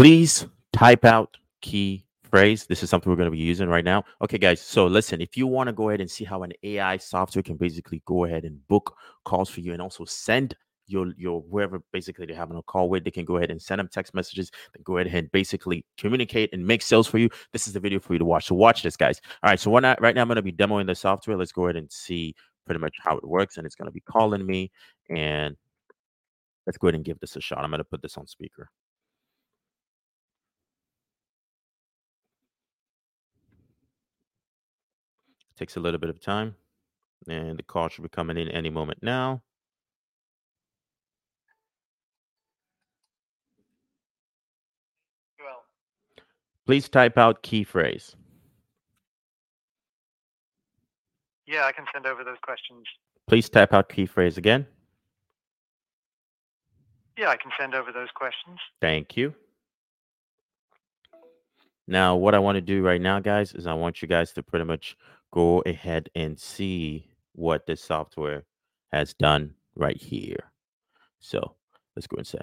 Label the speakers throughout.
Speaker 1: Please type out key phrase. This is something we're going to be using right now. Okay, guys. So listen, if you want to go ahead and see how an AI software can basically go ahead and book calls for you and also send your your whoever basically they're having a call with, they can go ahead and send them text messages. Then go ahead and basically communicate and make sales for you. This is the video for you to watch. So watch this, guys. All right. So what right now I'm going to be demoing the software. Let's go ahead and see pretty much how it works, and it's going to be calling me. And let's go ahead and give this a shot. I'm going to put this on speaker. Takes a little bit of time, and the call should be coming in any moment now.
Speaker 2: Well,
Speaker 1: Please type out key phrase.
Speaker 2: yeah, I can send over those questions.
Speaker 1: Please type out key phrase again.
Speaker 2: Yeah, I can send over those questions.
Speaker 1: Thank you. Now, what I want to do right now, guys, is I want you guys to pretty much go ahead and see what this software has done right here. So let's go say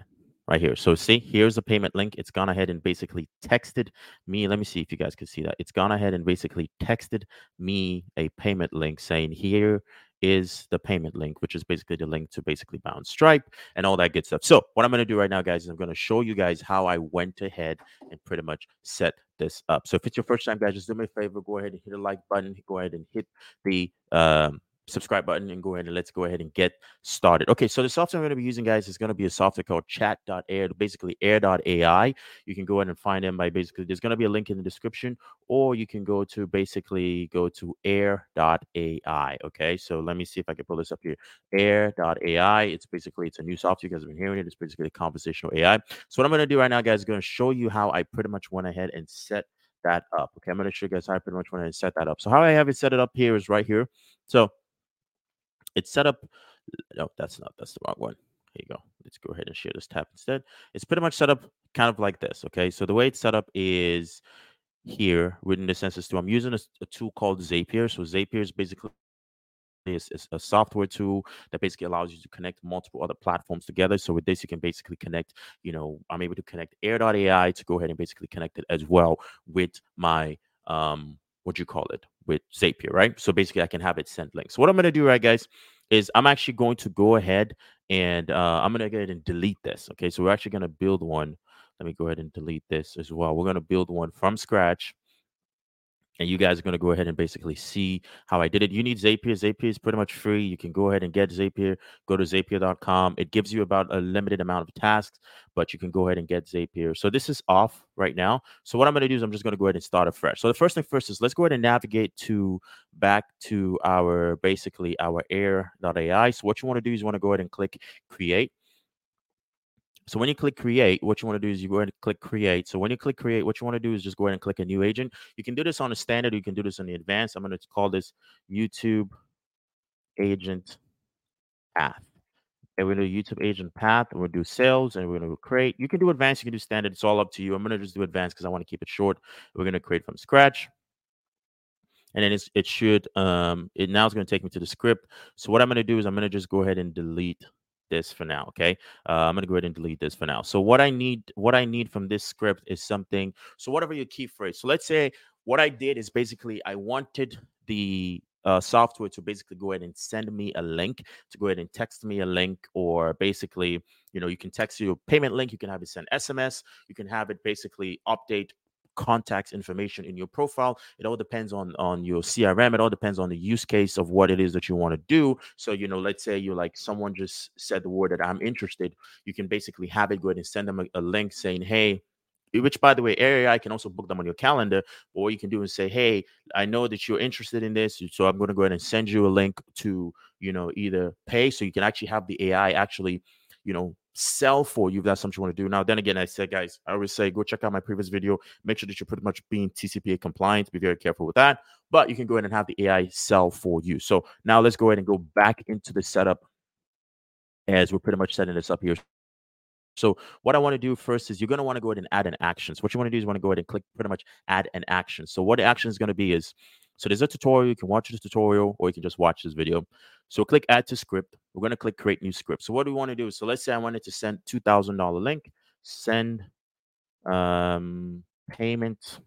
Speaker 1: right here. So see, here's a payment link. It's gone ahead and basically texted me. Let me see if you guys can see that. It's gone ahead and basically texted me a payment link saying here is the payment link, which is basically the link to basically bound Stripe and all that good stuff. So what I'm going to do right now, guys, is I'm going to show you guys how I went ahead and pretty much set this up. So if it's your first time, guys, just do me a favor, go ahead and hit the like button, go ahead and hit the um, subscribe button and go ahead and let's go ahead and get started. Okay, so the software I'm going to be using, guys, is going to be a software called chat.air, basically air.ai. You can go ahead and find them by basically, there's going to be a link in the description, or you can go to basically go to air.ai. Okay, so let me see if I can pull this up here. Air.ai. It's basically, it's a new software. You guys have been hearing it. It's basically conversational AI. So what I'm going to do right now, guys, is going to show you how I pretty much went ahead and set that up. Okay, I'm going to show you guys how I pretty much went ahead and set that up. So how I have it set it up here is right here. So it's set up. No, that's not. That's the wrong one. Here you go. Let's go ahead and share this tab instead. It's pretty much set up kind of like this. Okay. So the way it's set up is here within the census tool. I'm using a, a tool called Zapier. So Zapier is basically is, a software tool that basically allows you to connect multiple other platforms together. So with this, you can basically connect, you know, I'm able to connect air.ai to go ahead and basically connect it as well with my um what do you call it with Zapier, right? So basically, I can have it send links. So what I'm gonna do, right, guys, is I'm actually going to go ahead and uh, I'm gonna go ahead and delete this. Okay, so we're actually gonna build one. Let me go ahead and delete this as well. We're gonna build one from scratch and you guys are going to go ahead and basically see how I did it. You need Zapier. Zapier is pretty much free. You can go ahead and get Zapier. Go to zapier.com. It gives you about a limited amount of tasks, but you can go ahead and get Zapier. So this is off right now. So what I'm going to do is I'm just going to go ahead and start afresh. So the first thing first is let's go ahead and navigate to back to our basically our air.ai. So what you want to do is you want to go ahead and click create. So when you click create, what you want to do is you go ahead and click create. So when you click create, what you want to do is just go ahead and click a new agent. You can do this on the standard, you can do this on the advanced. I'm going to call this YouTube agent path. And we're going to do YouTube agent path, and we'll do sales, and we're going to create. You can do advanced, you can do standard. It's all up to you. I'm going to just do advanced because I want to keep it short. We're going to create from scratch. And then it should, um, it now is going to take me to the script. So what I'm going to do is I'm going to just go ahead and delete this for now okay? Uh, i'm to go ahead and delete this for now. So what i need what i need from this script is something so whatever your key phrase so let's say what i did is basically i wanted the uh, software to basically go ahead and send me a link to go ahead and text me a link or basically you know you can text your payment link you can have it send sms you can have it basically update contacts information in your profile. It all depends on on your crm it all depends on the use case of what it is that you want to do. So you know let's say you're like someone just said the word that i'm interested you can basically have it go ahead and send them a, a link saying hey which by the way ai can also book them on your calendar. What you can do is say hey i know that you're interested in this so i'm going to go ahead and send you a link to you know either pay so you can actually have the ai actually you know sell for you if that's something you want to do. Now, then again, I said, guys, I always say go check out my previous video. Make sure that you're pretty much being TCPA compliant. Be very careful with that. But you can go ahead and have the AI sell for you. So now let's go ahead and go back into the setup as we're pretty much setting this up here. So what I want to do first is you're going to want to go ahead and add an action. So what you want to do is you want to go ahead and click pretty much add an action. So what the action is going to be is so there's a tutorial. You can watch this tutorial or you can just watch this video. So click add to script. We're going to click create new script. So what do we want to do? So let's say I wanted to send $2,000 link, send um, payment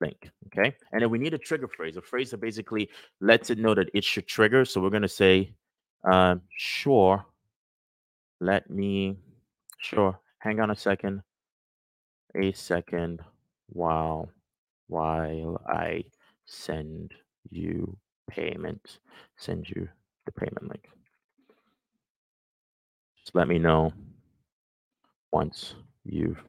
Speaker 1: link. Okay. And then we need a trigger phrase, a phrase that basically lets it know that it should trigger. So we're going to say, um, sure, let me, sure, hang on a second, a second while, while I send you payment, send you the payment link. Just let me know once you've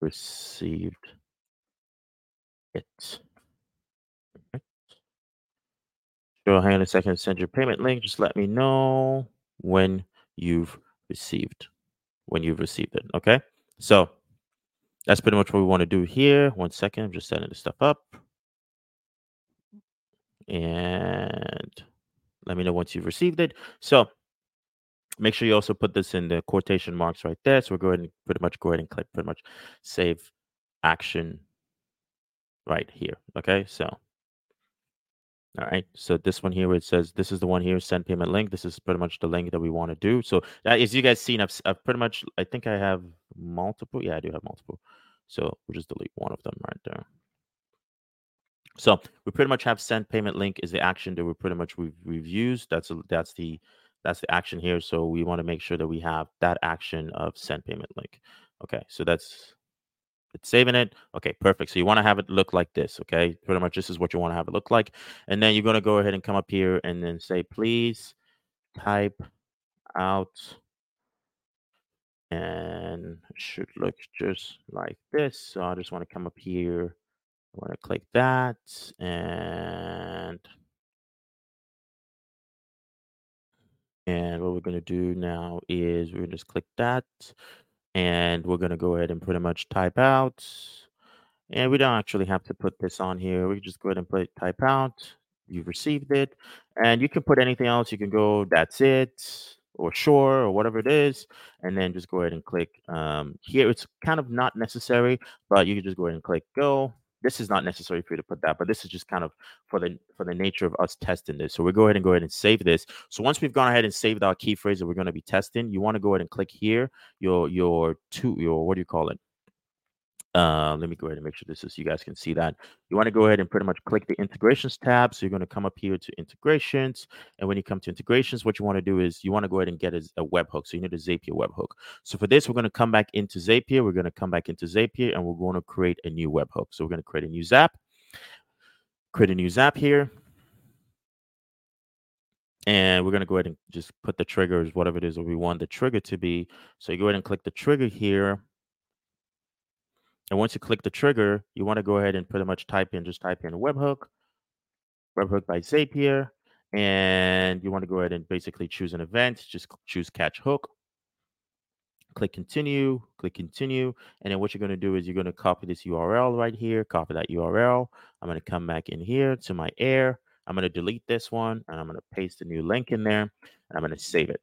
Speaker 1: received it. Okay. Sure, hang on a second, send your payment link. Just let me know when you've received, when you've received it. Okay. So that's pretty much what we want to do here. One second, I'm just setting this stuff up. And let me know once you've received it. So make sure you also put this in the quotation marks right there. So we're going to pretty much go ahead and click pretty much save action right here. Okay, so all right, so this one here where it says this is the one here, send payment link. This is pretty much the link that we want to do. So that, as you guys seen, I've, I've pretty much I think I have multiple. Yeah, I do have multiple. So we'll just delete one of them right there. So we pretty much have send payment link is the action that we pretty much we've, we've used. That's a, that's the that's the action here. So we want to make sure that we have that action of send payment link. Okay, so that's it's saving it. Okay, perfect. So you want to have it look like this. Okay, pretty much this is what you want to have it look like. And then you're going to go ahead and come up here and then say, please type out and should look just like this. So I just want to come up here. I want to click that and and what we're going to do now is we're going to just click that and we're going to go ahead and pretty much type out and we don't actually have to put this on here. We can just go ahead and put type out. You've received it. And you can put anything else. You can go, that's it, or sure, or whatever it is. And then just go ahead and click um, here. It's kind of not necessary, but you can just go ahead and click go. This is not necessary for you to put that, but this is just kind of for the for the nature of us testing this. So we go ahead and go ahead and save this. So once we've gone ahead and saved our key phrase that we're going to be testing, you want to go ahead and click here your your two your what do you call it? Um, let me go ahead and make sure this is you guys can see that. You want to go ahead and pretty much click the integrations tab. So you're going to come up here to integrations. And when you come to integrations, what you want to do is you want to go ahead and get a, a webhook. So you need a Zapier webhook. So for this, we're going to come back into Zapier. We're going to come back into Zapier and we're going to create a new webhook. So we're going to create a new Zap, create a new Zap here. And we're going to go ahead and just put the triggers, whatever it is that we want the trigger to be. So you go ahead and click the trigger here. And once you click the trigger, you want to go ahead and pretty much type in, just type in webhook, webhook by Zapier. And you want to go ahead and basically choose an event, just choose catch hook. Click continue, click continue. And then what you're going to do is you're going to copy this URL right here, copy that URL. I'm going to come back in here to my air. I'm going to delete this one and I'm going to paste a new link in there and I'm going to save it.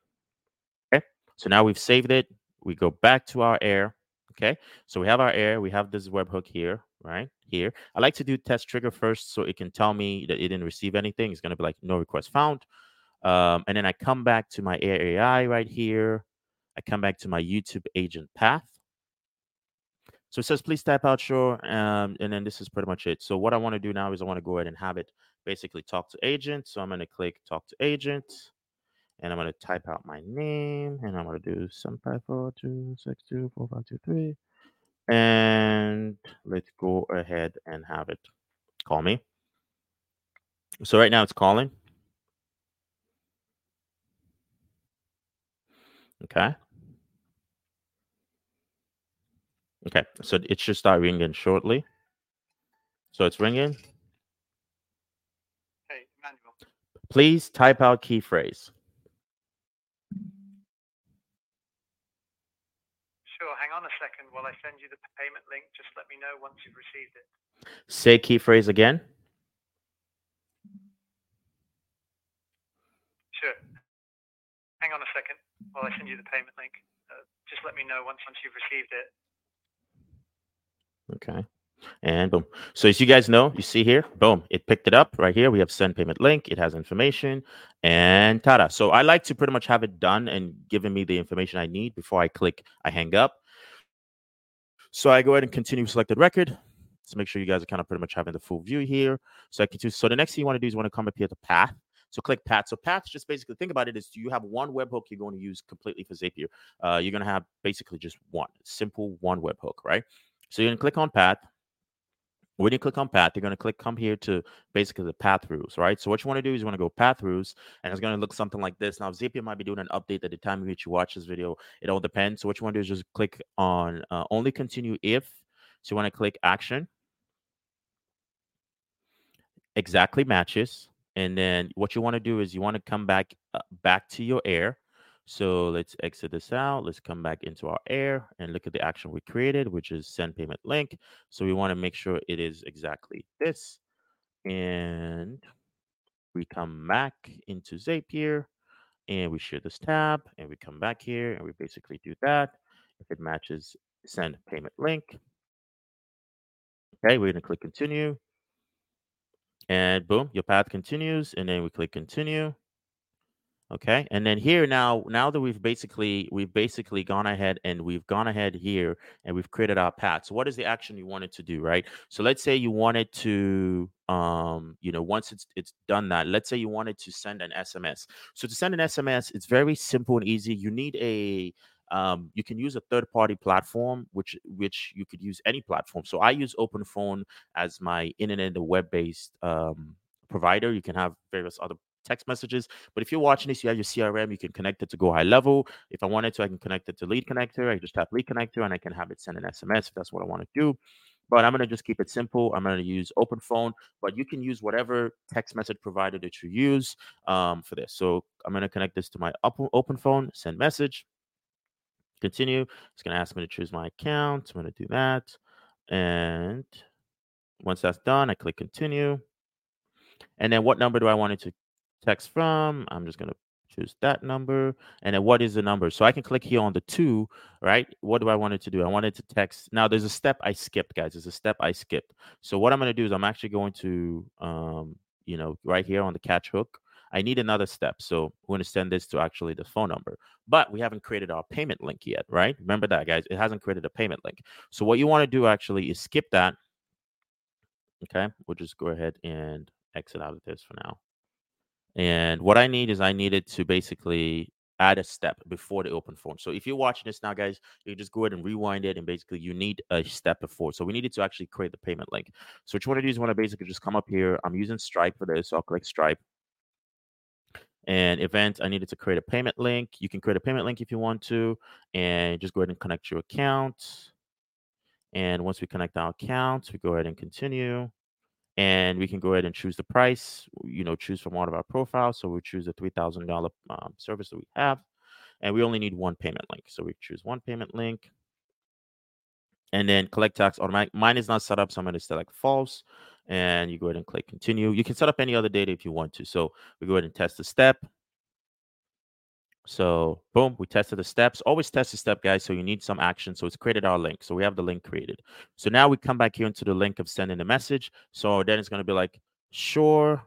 Speaker 1: Okay. So now we've saved it. We go back to our air. Okay, so we have our air, we have this webhook here, right here. I like to do test trigger first so it can tell me that it didn't receive anything. It's going to be like no request found. Um, and then I come back to my Air AI right here. I come back to my YouTube agent path. So it says, please type out sure. Um, and then this is pretty much it. So what I want to do now is I want to go ahead and have it basically talk to agent. So I'm going to click talk to agent and I'm going to type out my name and I'm going to do 754262453 and let's go ahead and have it call me. So right now it's calling. Okay. Okay, so it should start ringing shortly. So it's ringing.
Speaker 2: Hey, Emmanuel.
Speaker 1: Please type out key phrase.
Speaker 2: Sure, hang on a second while I send you the payment link. Just let me know once you've received it.
Speaker 1: Say key phrase again.
Speaker 2: Sure. Hang on a second while I send you the payment link. Uh, just let me know once once you've received it.
Speaker 1: Okay. And boom. So as you guys know, you see here, boom, it picked it up right here. We have send payment link. It has information and tada. So I like to pretty much have it done and giving me the information I need before I click, I hang up. So I go ahead and continue selected record. So make sure you guys are kind of pretty much having the full view here. So I continue. So the next thing you want to do is want to come up here to path. So click path. So path, just basically think about it is do you have one webhook you're going to use completely for Zapier. Uh, you're going to have basically just one simple one webhook, right? So you're going to click on path. When you click on path, you're going to click come here to basically the path rules, right? So what you want to do is you want to go path rules, and it's going to look something like this. Now, Zapier might be doing an update at the time in which you watch this video. It all depends. So what you want to do is just click on uh, only continue if. So you want to click action. Exactly matches. And then what you want to do is you want to come back uh, back to your air. So let's exit this out. Let's come back into our air and look at the action we created, which is send payment link. So we want to make sure it is exactly this. And we come back into Zapier and we share this tab and we come back here and we basically do that. If it matches send payment link. Okay, we're going to click continue. And boom, your path continues. And then we click continue. Okay. And then here now, now that we've basically we've basically gone ahead and we've gone ahead here and we've created our path. So what is the action you wanted to do, right? So let's say you wanted to um, you know, once it's it's done that, let's say you wanted to send an SMS. So to send an SMS, it's very simple and easy. You need a um, you can use a third party platform which which you could use any platform so i use OpenPhone as my internet and web based um, provider you can have various other text messages. But if you're watching this, you have your CRM, you can connect it to Go High Level. If I wanted to, I can connect it to Lead Connector. I just tap Lead Connector and I can have it send an SMS if that's what I want to do. But I'm going to just keep it simple. I'm going to use OpenPhone, but you can use whatever text message provider that you use um, for this. So I'm going to connect this to my OpenPhone, send message, continue. It's going to ask me to choose my account. I'm going to do that. And once that's done, I click continue. And then what number do I want it to text from. I'm just going to choose that number. And then what is the number? So I can click here on the two, right? What do I want it to do? I want it to text. Now there's a step I skipped, guys. There's a step I skipped. So what I'm going to do is I'm actually going to, um, you know, right here on the catch hook. I need another step. So we're going to send this to actually the phone number. But we haven't created our payment link yet, right? Remember that, guys. It hasn't created a payment link. So what you want to do actually is skip that. Okay. We'll just go ahead and exit out of this for now. And what I need is I needed to basically add a step before the OpenPhone. So if you're watching this now, guys, you just go ahead and rewind it, and basically you need a step before. So we needed to actually create the payment link. So what you want to do is you want to basically just come up here. I'm using Stripe for this, so I'll click Stripe. And event, I needed to create a payment link. You can create a payment link if you want to, and just go ahead and connect your account. And once we connect our accounts, we go ahead and continue and we can go ahead and choose the price you know choose from one of our profiles. So we choose a $3000 um, service that we have and we only need one payment link. So we choose one payment link. And then collect tax automatic mine is not set up so i'm going to select false and you go ahead and click continue. You can set up any other data if you want to. So we go ahead and test the step so boom, we tested the steps. Always test the step, guys. So you need some action. So it's created our link. So we have the link created. So now we come back here into the link of sending a message. So then it's going to be like, sure,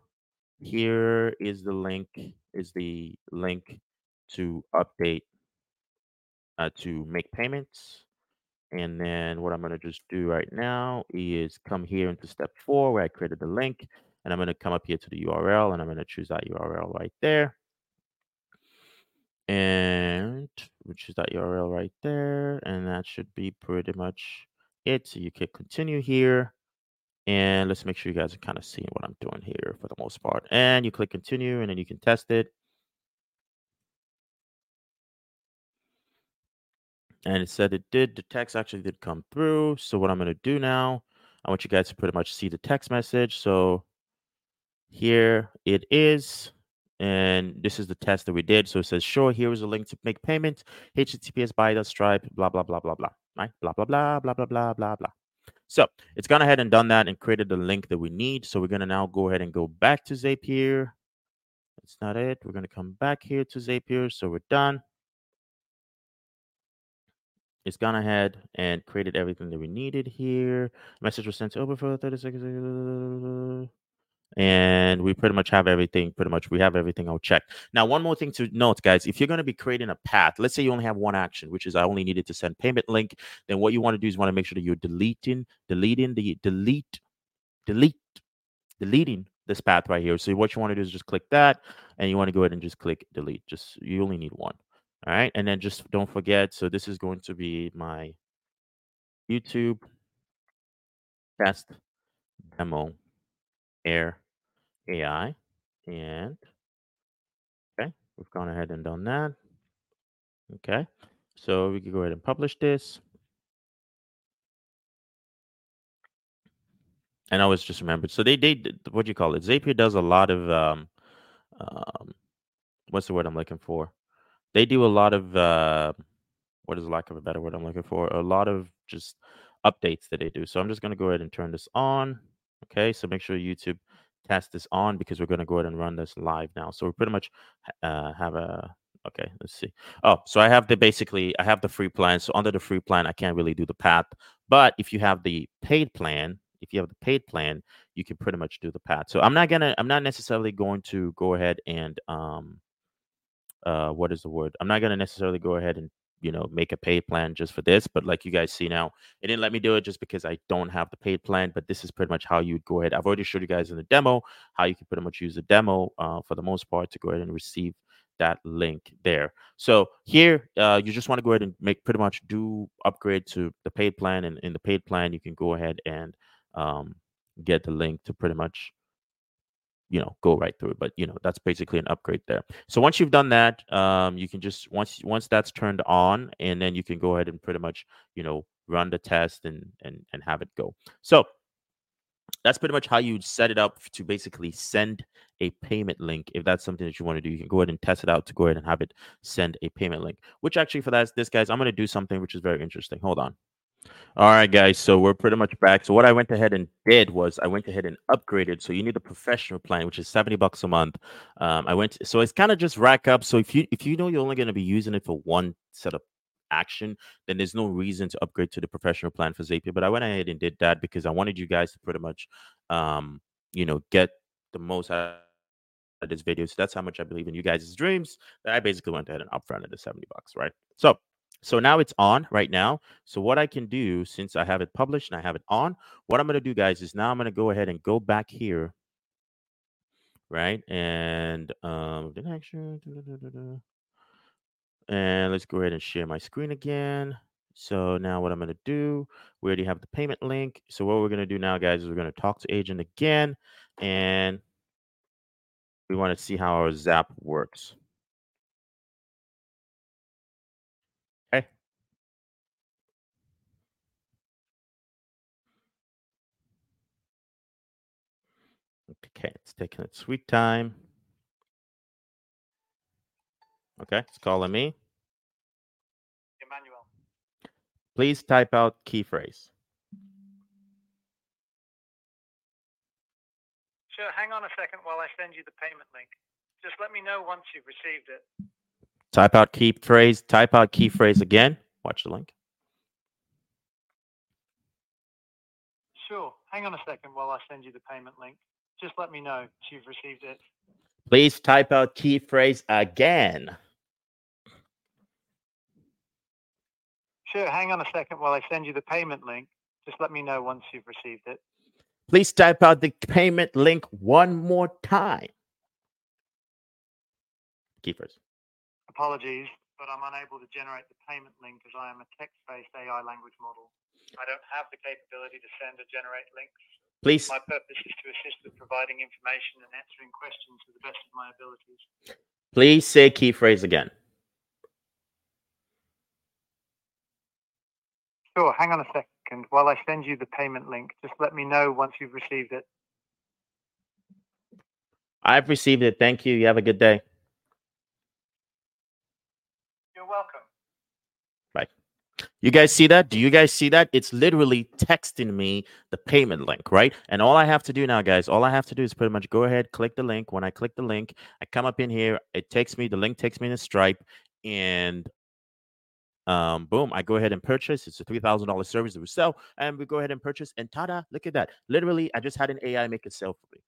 Speaker 1: here is the link, is the link to update, uh, to make payments. And then what I'm going to just do right now is come here into step four where I created the link. And I'm going to come up here to the URL and I'm going to choose that URL right there and which is that URL right there. And that should be pretty much it. So you click continue here. And let's make sure you guys are kind of seeing what I'm doing here for the most part. And you click continue and then you can test it. And it said it did, the text actually did come through. So what I'm going to do now, I want you guys to pretty much see the text message. So here it is and this is the test that we did. So it says, sure, here is a link to make payment, HTTPS by Stripe, blah, blah, blah, blah, blah, right? Blah, blah, blah, blah, blah, blah, blah, blah. So it's gone ahead and done that and created the link that we need. So we're going to now go ahead and go back to Zapier. That's not it. We're going to come back here to Zapier. So we're done. it's gone ahead and created everything that we needed here. Message was sent over for 30 seconds. And we pretty much have everything. Pretty much, we have everything I'll check. Now, one more thing to note, guys. If you're going to be creating a path, let's say you only have one action, which is I only needed to send payment link. Then what you want to do is want to make sure that you're deleting, deleting the delete, delete, deleting this path right here. So what you want to do is just click that, and you want to go ahead and just click delete. Just you only need one. All right. And then just don't forget. So this is going to be my YouTube test demo air AI. And okay, we've gone ahead and done that. Okay. So we can go ahead and publish this. And I was just remembered. So they they what do you call it? Zapier does a lot of um um what's the word I'm looking for? They do a lot of uh what is the lack of a better word I'm looking for? A lot of just updates that they do. So I'm just gonna go ahead and turn this on. Okay, so make sure YouTube test this on because we're gonna go ahead and run this live now. So we pretty much uh have a okay, let's see. Oh, so I have the basically I have the free plan. So under the free plan, I can't really do the path. But if you have the paid plan, if you have the paid plan, you can pretty much do the path. So I'm not gonna, I'm not necessarily going to go ahead and um, uh, what is the word? I'm not gonna necessarily go ahead and you know make a paid plan just for this. But like you guys see now, it didn't let me do it just because I don't have the paid plan. But this is pretty much how you would go ahead. I've already showed you guys in the demo how you can pretty much use the demo uh, for the most part to go ahead and receive that link there. So here, uh, you just want to go ahead and make pretty much do upgrade to the paid plan, and in the paid plan, you can go ahead and um, get the link to pretty much you know go right through it but you know that's basically an upgrade there. So once you've done that um, you can just once once that's turned on and then you can go ahead and pretty much you know run the test and and and have it go. So that's pretty much how you set it up to basically send a payment link. If that's something that you want to do you can go ahead and test it out to go ahead and have it send a payment link which actually for that this guys i'm going to do something which is very interesting. Hold on all right, guys. So we're pretty much back. So what I went ahead and did was I went ahead and upgraded. So you need a professional plan, which is seventy bucks a month. Um, I went. So it's kind of just rack up. So if you if you know you're only going to be using it for one set of action, then there's no reason to upgrade to the professional plan for Zapier. But I went ahead and did that because I wanted you guys to pretty much, um, you know, get the most out of this video. So that's how much I believe in you guys' dreams. I basically went ahead and upfronted the seventy bucks, right? So so now it's on right now. So what I can do, since I have it published and I have it on, what I'm going to do, guys, is now I'm going to go ahead and go back here, right? And um, and let's go ahead and share my screen again. So now what I'm going to do, we already have the payment link. So what we're going to do now, guys, is we're going to talk to agent again, and we want to see how our Zap works. Okay, it's taking its sweet time. Okay, it's calling me.
Speaker 2: Emmanuel.
Speaker 1: Please type out key phrase.
Speaker 2: Sure, hang on a second while I send you the payment link. Just let me know once you've received it.
Speaker 1: Type out key phrase. Type out key phrase again. Watch the link.
Speaker 2: Sure, hang on a second while I send you the payment link. Just let me know if you've received it.
Speaker 1: Please type out key phrase again.
Speaker 2: Sure, hang on a second while I send you the payment link. Just let me know once you've received it.
Speaker 1: Please type out the payment link one more time. Key phrase.
Speaker 2: Apologies, but I'm unable to generate the payment link as I am a text-based AI language model. I don't have the capability to send or generate links.
Speaker 1: Please,
Speaker 2: My purpose is to assist with providing information and answering questions to the best of my abilities.
Speaker 1: please say key phrase again.
Speaker 2: Sure, hang on a second while I send you the payment link. Just let me know once you've received it.
Speaker 1: I've received it. Thank you. You have a good day.
Speaker 2: You're welcome.
Speaker 1: You guys see that? Do you guys see that? It's literally texting me the payment link, right? And all I have to do now, guys, all I have to do is pretty much go ahead, click the link. When I click the link, I come up in here, it takes me, the link takes me to Stripe, and Um, boom, I go ahead and purchase. It's a $3,000 service that we sell, and we go ahead and purchase. And tada, look at that. Literally, I just had an AI make a sale for me.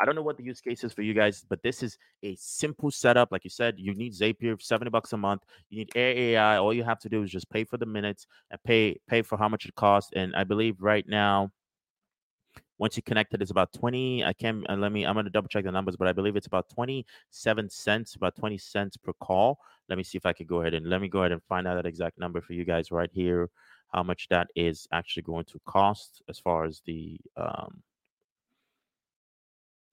Speaker 1: I don't know what the use case is for you guys, but this is a simple setup. Like you said, you need Zapier, 70 bucks a month. You need AI. All you have to do is just pay for the minutes and pay pay for how much it costs. And I believe right now, once you connect it, it's about 20. I can't uh, let me, I'm gonna double check the numbers, but I believe it's about 27 cents, about 20 cents per call. Let me see if I could go ahead and let me go ahead and find out that exact number for you guys right here, how much that is actually going to cost as far as the um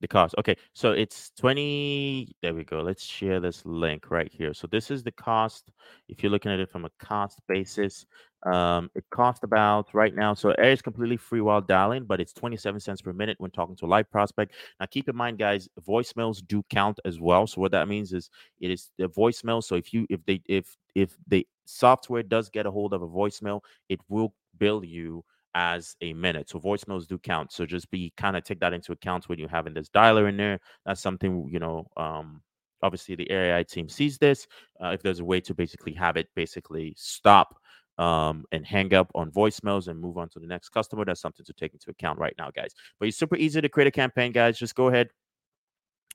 Speaker 1: the cost. Okay, so it's 20. There we go. Let's share this link right here. So this is the cost. If you're looking at it from a cost basis, um, it costs about right now. So air is completely free while dialing, but it's 27 cents per minute when talking to a live prospect. Now keep in mind, guys, voicemails do count as well. So what that means is it is the voicemail. So if you if they if if the software does get a hold of a voicemail, it will bill you as a minute. So voicemails do count. So just be kind of take that into account when you're having this dialer in there. That's something, you know, um, obviously the AI team sees this. Uh, if there's a way to basically have it basically stop um, and hang up on voicemails and move on to the next customer, that's something to take into account right now, guys. But it's super easy to create a campaign, guys. Just go ahead,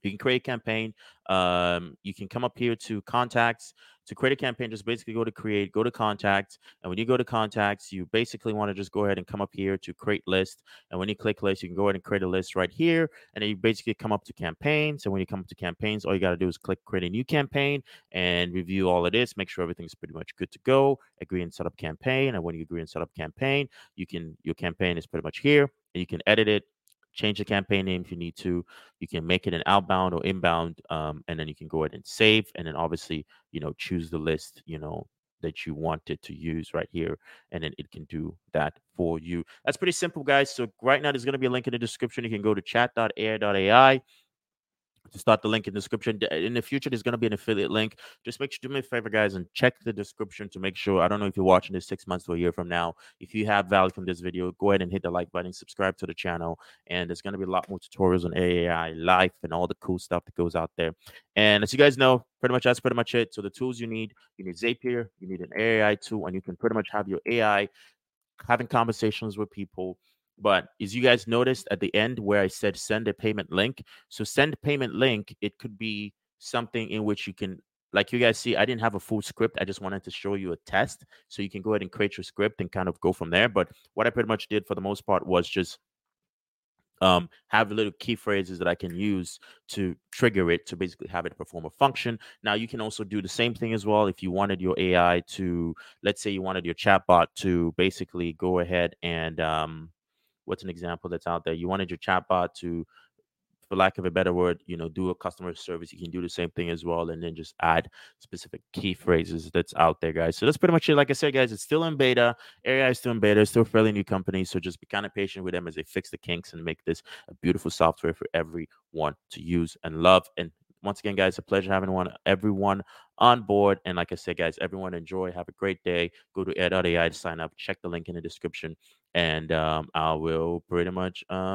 Speaker 1: you can create a campaign. Um, you can come up here to contacts. To create a campaign, just basically go to create, go to contacts. And when you go to contacts, you basically want to just go ahead and come up here to create list. And when you click list, you can go ahead and create a list right here. And then you basically come up to campaigns. And when you come up to campaigns, all you got to do is click create a new campaign and review all of this. Make sure everything's pretty much good to go. Agree and set up campaign. And when you agree and set up campaign, you can your campaign is pretty much here. And you can edit it change the campaign name if you need to. You can make it an outbound or inbound, um, and then you can go ahead and save, and then obviously, you know, choose the list, you know, that you wanted to use right here, and then it can do that for you. That's pretty simple, guys. So right now, there's going to be a link in the description. You can go to chat.air.ai to start the link in the description. In the future, there's going to be an affiliate link. Just make sure, do me a favor, guys, and check the description to make sure. I don't know if you're watching this six months to a year from now. If you have value from this video, go ahead and hit the like button, subscribe to the channel, and there's going to be a lot more tutorials on AI, life, and all the cool stuff that goes out there. And as you guys know, pretty much that's pretty much it. So the tools you need, you need Zapier, you need an AI tool, and you can pretty much have your AI having conversations with people but as you guys noticed at the end where I said send a payment link, so send payment link, it could be something in which you can like you guys see, I didn't have a full script. I just wanted to show you a test. So you can go ahead and create your script and kind of go from there. But what I pretty much did for the most part was just um, have little key phrases that I can use to trigger it to basically have it perform a function. Now you can also do the same thing as well if you wanted your AI to, let's say you wanted your chatbot to basically go ahead and um, what's an example that's out there? You wanted your chatbot to, for lack of a better word, you know, do a customer service. You can do the same thing as well, and then just add specific key phrases that's out there, guys. So that's pretty much it. Like I said, guys, it's still in beta. AI is still in beta. It's still a fairly new company, so just be kind of patient with them as they fix the kinks and make this a beautiful software for everyone to use and love. And once again, guys, a pleasure having one everyone on board. And like I said, guys, everyone enjoy. Have a great day. Go to air.ai to sign up. Check the link in the description, and um, I will pretty much um,